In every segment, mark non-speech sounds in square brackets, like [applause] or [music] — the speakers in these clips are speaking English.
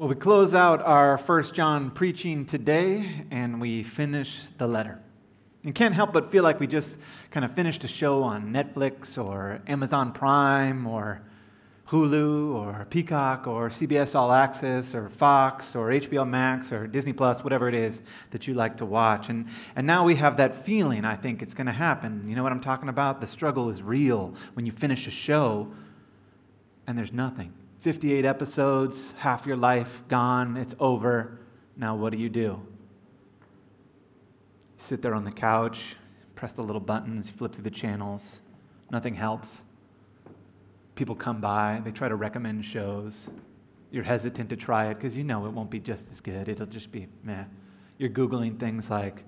Well, we close out our First John preaching today and we finish the letter. You can't help but feel like we just kind of finished a show on Netflix or Amazon Prime or Hulu or Peacock or CBS All Access or Fox or HBO Max or Disney Plus, whatever it is that you like to watch. And, and now we have that feeling, I think it's going to happen. You know what I'm talking about? The struggle is real when you finish a show and there's nothing. 58 episodes, half your life gone, it's over. Now, what do you do? You sit there on the couch, press the little buttons, you flip through the channels, nothing helps. People come by, they try to recommend shows. You're hesitant to try it because you know it won't be just as good. It'll just be meh. You're Googling things like,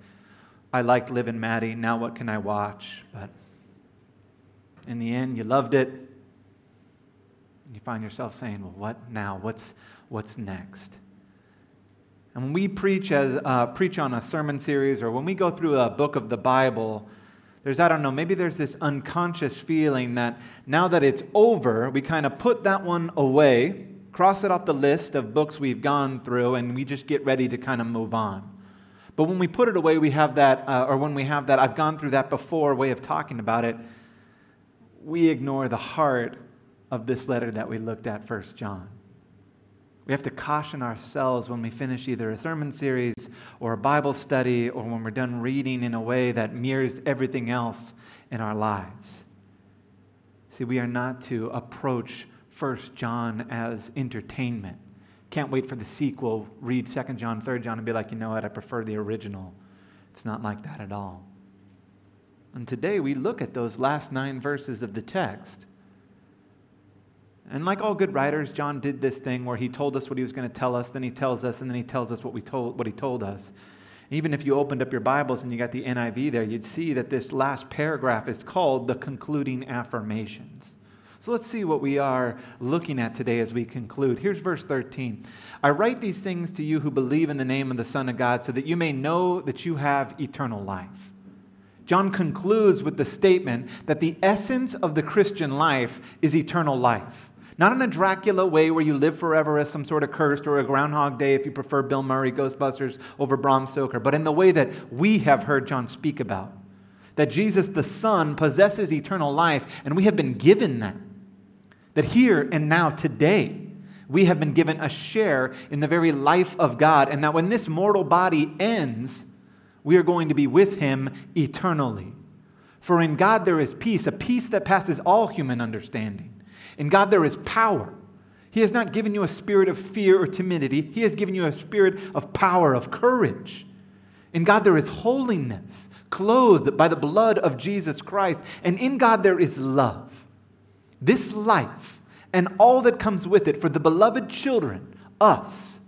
I liked Liv and Maddie, now what can I watch? But in the end, you loved it you find yourself saying, well, what now? What's, what's next? And when we preach, as, uh, preach on a sermon series or when we go through a book of the Bible, there's, I don't know, maybe there's this unconscious feeling that now that it's over, we kind of put that one away, cross it off the list of books we've gone through, and we just get ready to kind of move on. But when we put it away, we have that, uh, or when we have that, I've gone through that before way of talking about it, we ignore the heart of this letter that we looked at, First John. We have to caution ourselves when we finish either a sermon series or a Bible study or when we're done reading in a way that mirrors everything else in our lives. See, we are not to approach First John as entertainment. Can't wait for the sequel, read Second John, Third John, and be like, you know what, I prefer the original. It's not like that at all. And today we look at those last nine verses of the text. And like all good writers, John did this thing where he told us what he was going to tell us, then he tells us, and then he tells us what, we told, what he told us. Even if you opened up your Bibles and you got the NIV there, you'd see that this last paragraph is called the concluding affirmations. So let's see what we are looking at today as we conclude. Here's verse 13 I write these things to you who believe in the name of the Son of God, so that you may know that you have eternal life. John concludes with the statement that the essence of the Christian life is eternal life. Not in a Dracula way where you live forever as some sort of cursed or a Groundhog Day if you prefer Bill Murray Ghostbusters over Bram Stoker, but in the way that we have heard John speak about. That Jesus the Son possesses eternal life, and we have been given that. That here and now, today, we have been given a share in the very life of God, and that when this mortal body ends, we are going to be with Him eternally. For in God there is peace, a peace that passes all human understanding. In God, there is power. He has not given you a spirit of fear or timidity, He has given you a spirit of power, of courage. In God, there is holiness, clothed by the blood of Jesus Christ. And in God, there is love. This life and all that comes with it for the beloved children, us,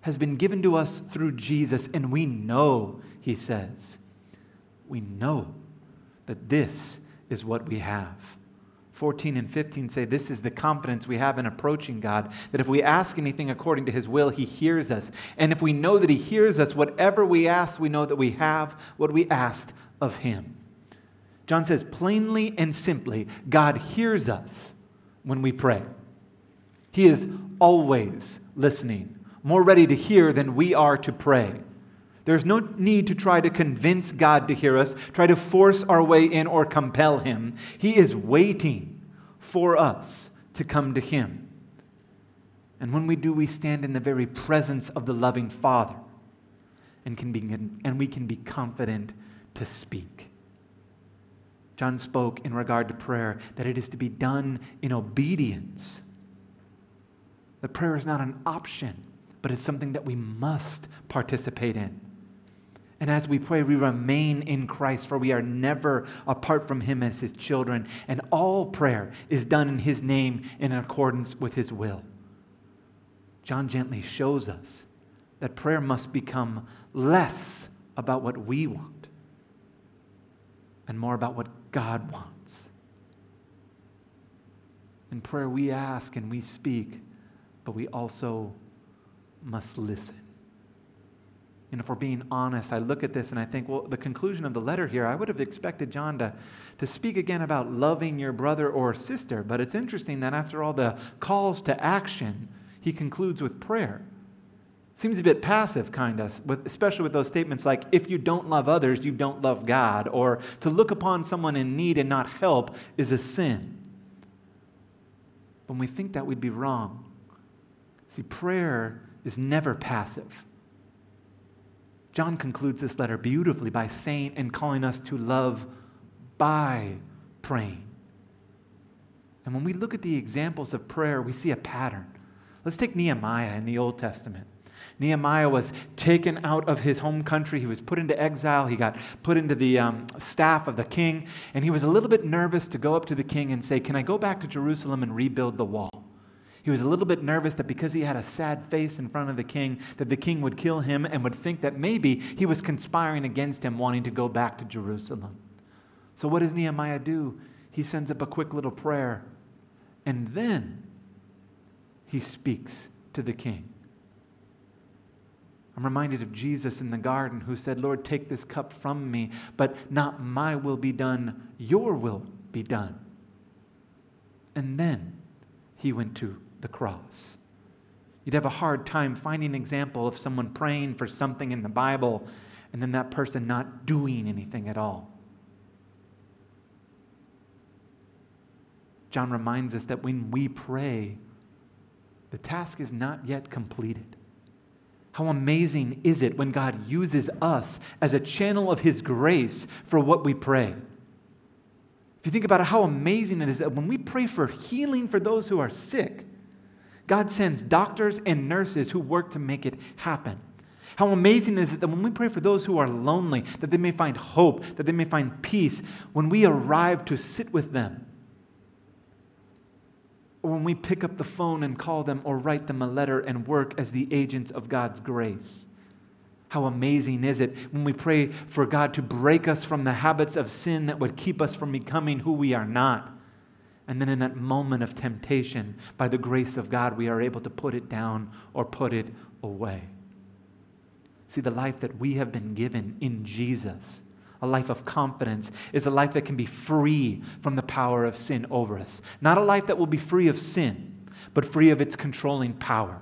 has been given to us through Jesus. And we know, he says, we know that this is what we have. 14 and 15 say this is the confidence we have in approaching God that if we ask anything according to his will, he hears us. And if we know that he hears us, whatever we ask, we know that we have what we asked of him. John says plainly and simply God hears us when we pray. He is always listening, more ready to hear than we are to pray. There's no need to try to convince God to hear us, try to force our way in or compel Him. He is waiting for us to come to Him. And when we do, we stand in the very presence of the loving Father and, can be, and we can be confident to speak. John spoke in regard to prayer that it is to be done in obedience. That prayer is not an option, but it's something that we must participate in. And as we pray, we remain in Christ, for we are never apart from Him as His children. And all prayer is done in His name in accordance with His will. John gently shows us that prayer must become less about what we want and more about what God wants. In prayer, we ask and we speak, but we also must listen. And if we're being honest, I look at this and I think, well, the conclusion of the letter here, I would have expected John to, to speak again about loving your brother or sister. But it's interesting that after all the calls to action, he concludes with prayer. Seems a bit passive, kind of, especially with those statements like, if you don't love others, you don't love God, or to look upon someone in need and not help is a sin. When we think that, we'd be wrong. See, prayer is never passive. John concludes this letter beautifully by saying and calling us to love by praying. And when we look at the examples of prayer, we see a pattern. Let's take Nehemiah in the Old Testament. Nehemiah was taken out of his home country. He was put into exile. He got put into the um, staff of the king. And he was a little bit nervous to go up to the king and say, Can I go back to Jerusalem and rebuild the wall? He was a little bit nervous that because he had a sad face in front of the king, that the king would kill him and would think that maybe he was conspiring against him, wanting to go back to Jerusalem. So, what does Nehemiah do? He sends up a quick little prayer. And then he speaks to the king. I'm reminded of Jesus in the garden who said, Lord, take this cup from me, but not my will be done, your will be done. And then he went to the cross. You'd have a hard time finding an example of someone praying for something in the Bible and then that person not doing anything at all. John reminds us that when we pray, the task is not yet completed. How amazing is it when God uses us as a channel of His grace for what we pray? If you think about it, how amazing it is that when we pray for healing for those who are sick, God sends doctors and nurses who work to make it happen. How amazing is it that when we pray for those who are lonely, that they may find hope, that they may find peace, when we arrive to sit with them, or when we pick up the phone and call them or write them a letter and work as the agents of God's grace. How amazing is it when we pray for God to break us from the habits of sin that would keep us from becoming who we are not. And then in that moment of temptation, by the grace of God, we are able to put it down or put it away. See, the life that we have been given in Jesus a life of confidence, is a life that can be free from the power of sin over us. Not a life that will be free of sin, but free of its controlling power.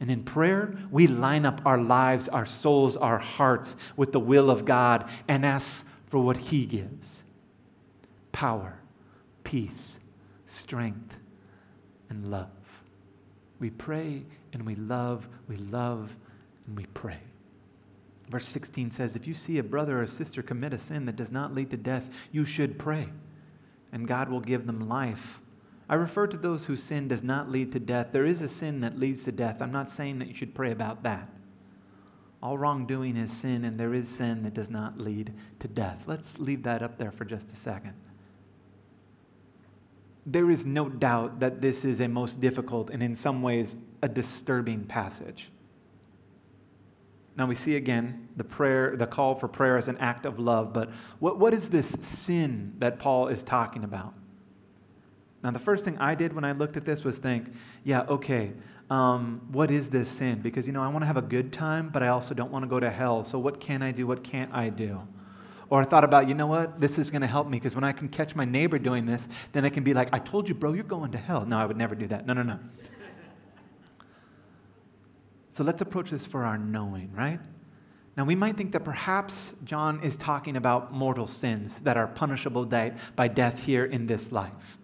And in prayer, we line up our lives, our souls, our hearts with the will of God and ask for what He gives power, peace, strength, and love. We pray and we love, we love and we pray. Verse 16 says, If you see a brother or sister commit a sin that does not lead to death, you should pray, and God will give them life. I refer to those whose sin does not lead to death. There is a sin that leads to death. I'm not saying that you should pray about that. All wrongdoing is sin, and there is sin that does not lead to death. Let's leave that up there for just a second. There is no doubt that this is a most difficult and, in some ways, a disturbing passage. Now we see again the prayer, the call for prayer as an act of love, but what, what is this sin that Paul is talking about? Now, the first thing I did when I looked at this was think, yeah, okay, um, what is this sin? Because, you know, I want to have a good time, but I also don't want to go to hell. So, what can I do? What can't I do? Or I thought about, you know what? This is going to help me because when I can catch my neighbor doing this, then I can be like, I told you, bro, you're going to hell. No, I would never do that. No, no, no. So let's approach this for our knowing, right? Now, we might think that perhaps John is talking about mortal sins that are punishable by death here in this life.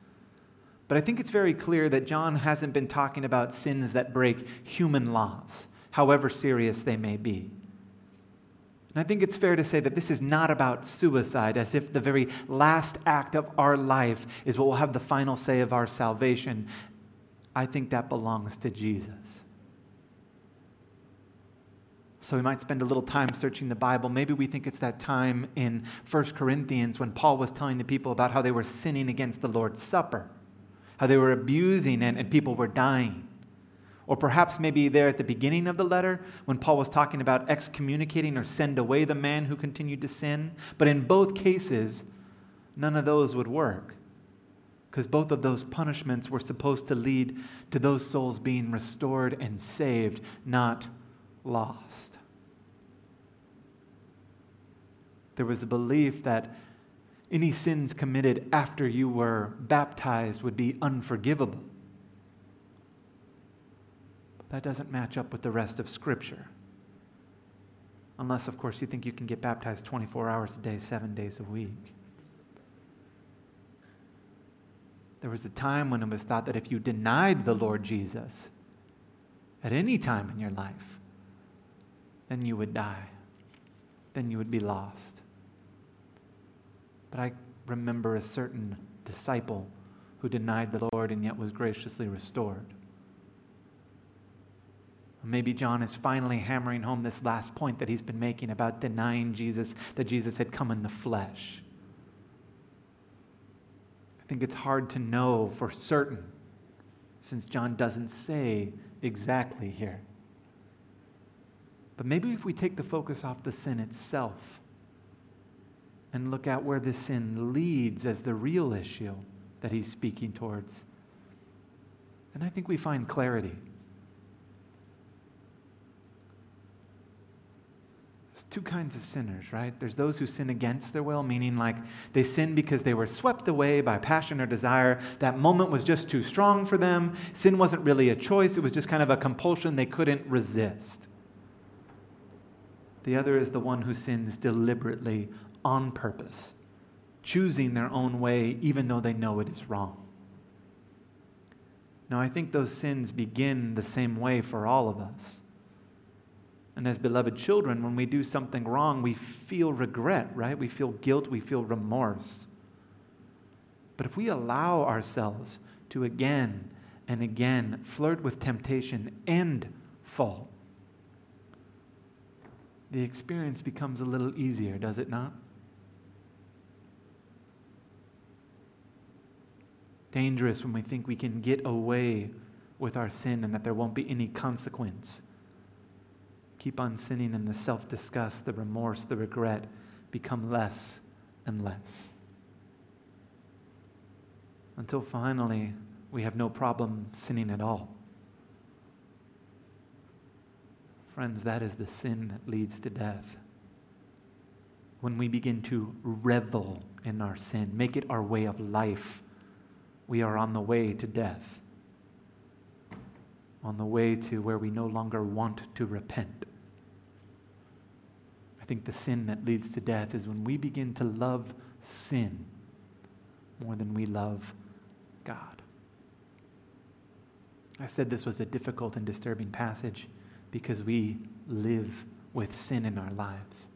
But I think it's very clear that John hasn't been talking about sins that break human laws, however serious they may be. And I think it's fair to say that this is not about suicide, as if the very last act of our life is what will have the final say of our salvation. I think that belongs to Jesus. So we might spend a little time searching the Bible. Maybe we think it's that time in 1 Corinthians when Paul was telling the people about how they were sinning against the Lord's Supper, how they were abusing and, and people were dying. Or perhaps maybe there at the beginning of the letter when Paul was talking about excommunicating or send away the man who continued to sin. But in both cases, none of those would work because both of those punishments were supposed to lead to those souls being restored and saved, not lost. There was a belief that any sins committed after you were baptized would be unforgivable. That doesn't match up with the rest of Scripture. Unless, of course, you think you can get baptized 24 hours a day, seven days a week. There was a time when it was thought that if you denied the Lord Jesus at any time in your life, then you would die. Then you would be lost. But I remember a certain disciple who denied the Lord and yet was graciously restored. Maybe John is finally hammering home this last point that he's been making about denying Jesus, that Jesus had come in the flesh. I think it's hard to know for certain since John doesn't say exactly here. But maybe if we take the focus off the sin itself and look at where the sin leads as the real issue that he's speaking towards, then I think we find clarity. Two kinds of sinners, right? There's those who sin against their will, meaning like they sin because they were swept away by passion or desire. That moment was just too strong for them. Sin wasn't really a choice, it was just kind of a compulsion they couldn't resist. The other is the one who sins deliberately on purpose, choosing their own way even though they know it is wrong. Now, I think those sins begin the same way for all of us. And as beloved children, when we do something wrong, we feel regret, right? We feel guilt, we feel remorse. But if we allow ourselves to again and again flirt with temptation and fall, the experience becomes a little easier, does it not? Dangerous when we think we can get away with our sin and that there won't be any consequence keep on sinning, and the self disgust, the remorse, the regret become less and less. Until finally, we have no problem sinning at all. Friends, that is the sin that leads to death. When we begin to revel in our sin, make it our way of life, we are on the way to death, on the way to where we no longer want to repent. I think the sin that leads to death is when we begin to love sin more than we love God. I said this was a difficult and disturbing passage because we live with sin in our lives.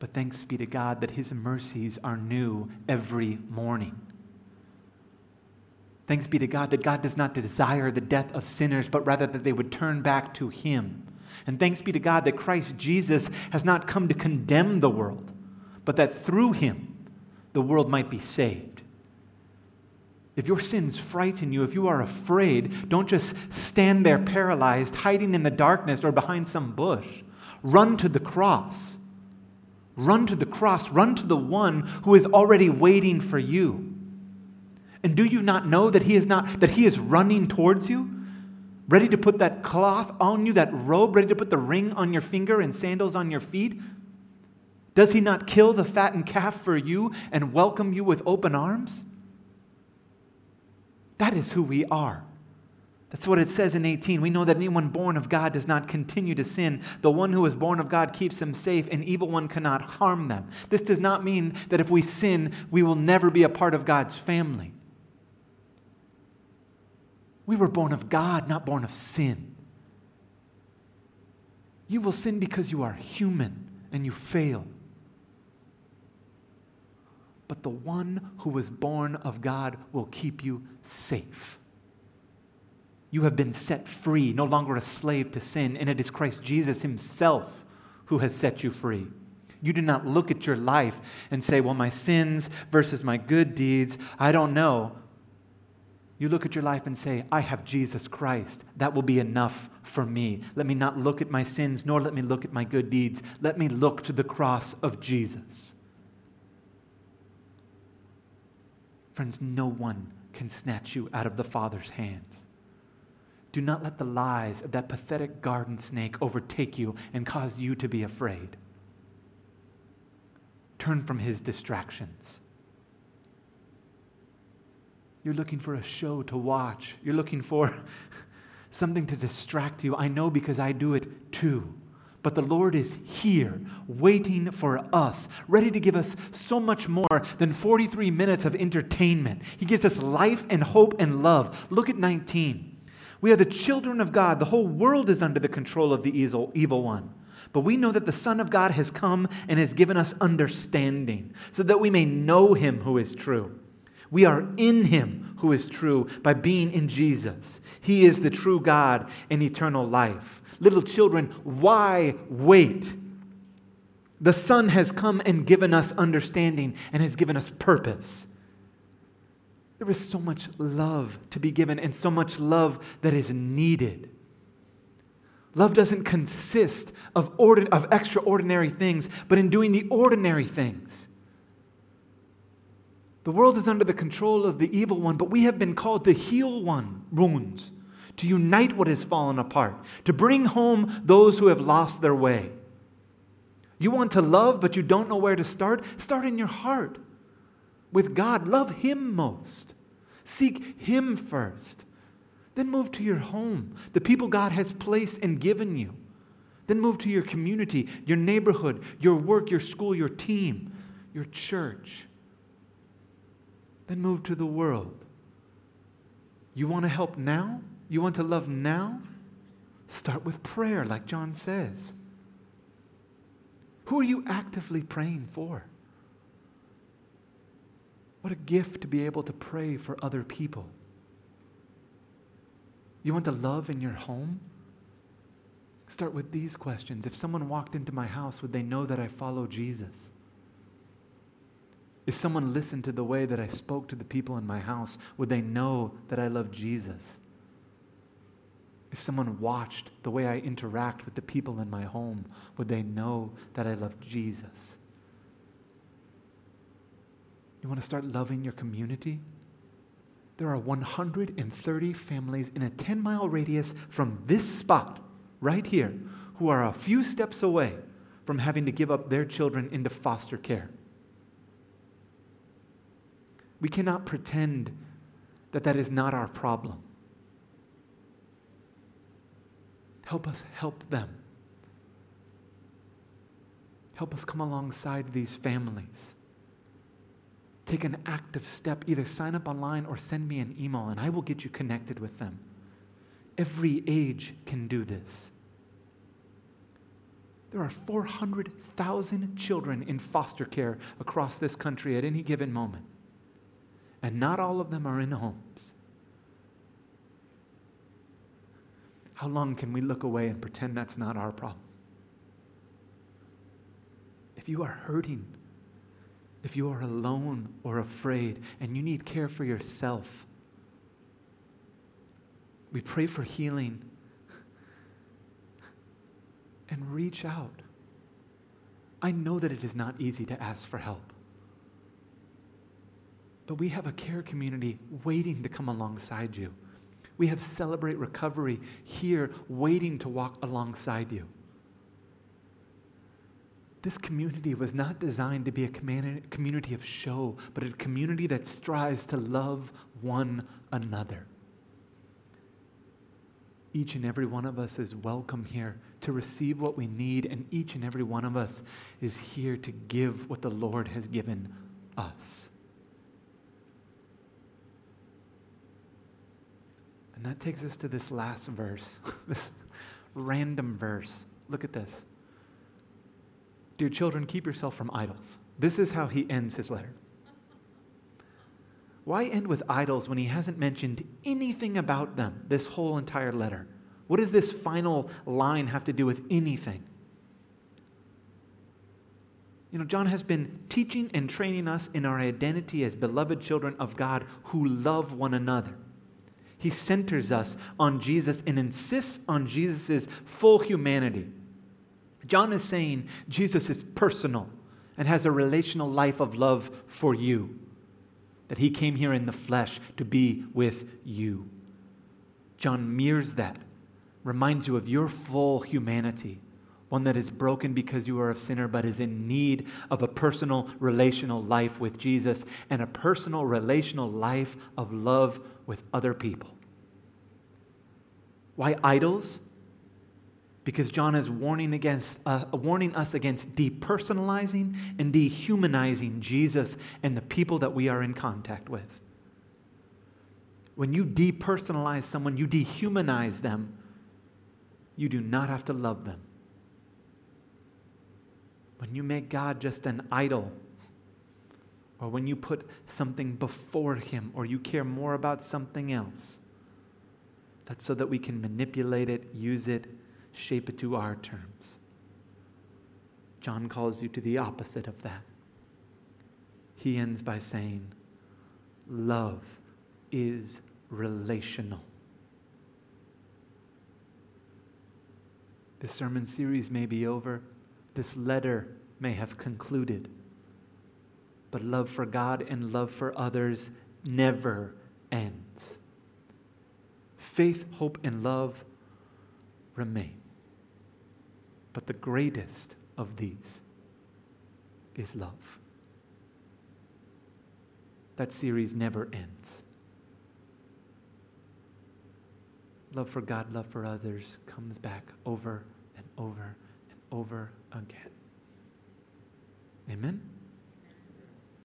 But thanks be to God that His mercies are new every morning. Thanks be to God that God does not desire the death of sinners, but rather that they would turn back to Him. And thanks be to God that Christ Jesus has not come to condemn the world, but that through him the world might be saved. If your sins frighten you, if you are afraid, don't just stand there paralyzed, hiding in the darkness or behind some bush. Run to the cross. Run to the cross. Run to the one who is already waiting for you. And do you not know that he is not that he is running towards you? Ready to put that cloth on you, that robe, ready to put the ring on your finger and sandals on your feet? Does he not kill the fattened calf for you and welcome you with open arms? That is who we are. That's what it says in 18. We know that anyone born of God does not continue to sin. The one who is born of God keeps them safe, and evil one cannot harm them. This does not mean that if we sin, we will never be a part of God's family. We were born of God, not born of sin. You will sin because you are human and you fail. But the one who was born of God will keep you safe. You have been set free, no longer a slave to sin, and it is Christ Jesus Himself who has set you free. You do not look at your life and say, Well, my sins versus my good deeds, I don't know. You look at your life and say, I have Jesus Christ. That will be enough for me. Let me not look at my sins, nor let me look at my good deeds. Let me look to the cross of Jesus. Friends, no one can snatch you out of the Father's hands. Do not let the lies of that pathetic garden snake overtake you and cause you to be afraid. Turn from his distractions. You're looking for a show to watch. You're looking for [laughs] something to distract you. I know because I do it too. But the Lord is here, waiting for us, ready to give us so much more than 43 minutes of entertainment. He gives us life and hope and love. Look at 19. We are the children of God. The whole world is under the control of the evil, evil one. But we know that the Son of God has come and has given us understanding so that we may know him who is true. We are in him who is true by being in Jesus. He is the true God and eternal life. Little children, why wait? The Son has come and given us understanding and has given us purpose. There is so much love to be given and so much love that is needed. Love doesn't consist of, ordin- of extraordinary things, but in doing the ordinary things. The world is under the control of the evil one, but we have been called to heal one wounds, to unite what has fallen apart, to bring home those who have lost their way. You want to love, but you don't know where to start? Start in your heart with God. Love Him most. Seek Him first. Then move to your home, the people God has placed and given you. Then move to your community, your neighborhood, your work, your school, your team, your church. Then move to the world. You want to help now? You want to love now? Start with prayer, like John says. Who are you actively praying for? What a gift to be able to pray for other people. You want to love in your home? Start with these questions. If someone walked into my house, would they know that I follow Jesus? If someone listened to the way that I spoke to the people in my house, would they know that I love Jesus? If someone watched the way I interact with the people in my home, would they know that I love Jesus? You want to start loving your community? There are 130 families in a 10 mile radius from this spot, right here, who are a few steps away from having to give up their children into foster care. We cannot pretend that that is not our problem. Help us help them. Help us come alongside these families. Take an active step. Either sign up online or send me an email, and I will get you connected with them. Every age can do this. There are 400,000 children in foster care across this country at any given moment, and not all of them are in homes. How long can we look away and pretend that's not our problem? If you are hurting, if you are alone or afraid and you need care for yourself, we pray for healing and reach out. I know that it is not easy to ask for help, but we have a care community waiting to come alongside you. We have Celebrate Recovery here waiting to walk alongside you. This community was not designed to be a community of show, but a community that strives to love one another. Each and every one of us is welcome here to receive what we need, and each and every one of us is here to give what the Lord has given us. And that takes us to this last verse, [laughs] this random verse. Look at this. Dear children, keep yourself from idols. This is how he ends his letter. Why end with idols when he hasn't mentioned anything about them this whole entire letter? What does this final line have to do with anything? You know, John has been teaching and training us in our identity as beloved children of God who love one another. He centers us on Jesus and insists on Jesus' full humanity. John is saying Jesus is personal and has a relational life of love for you. That he came here in the flesh to be with you. John mirrors that, reminds you of your full humanity, one that is broken because you are a sinner, but is in need of a personal relational life with Jesus and a personal relational life of love with other people. Why idols? Because John is warning, against, uh, warning us against depersonalizing and dehumanizing Jesus and the people that we are in contact with. When you depersonalize someone, you dehumanize them, you do not have to love them. When you make God just an idol, or when you put something before Him, or you care more about something else, that's so that we can manipulate it, use it, shape it to our terms. John calls you to the opposite of that. He ends by saying, Love is relational. The sermon series may be over, this letter may have concluded, but love for God and love for others never ends. Faith, hope, and love remain. But the greatest of these is love. That series never ends. Love for God, love for others comes back over and over over again. Amen?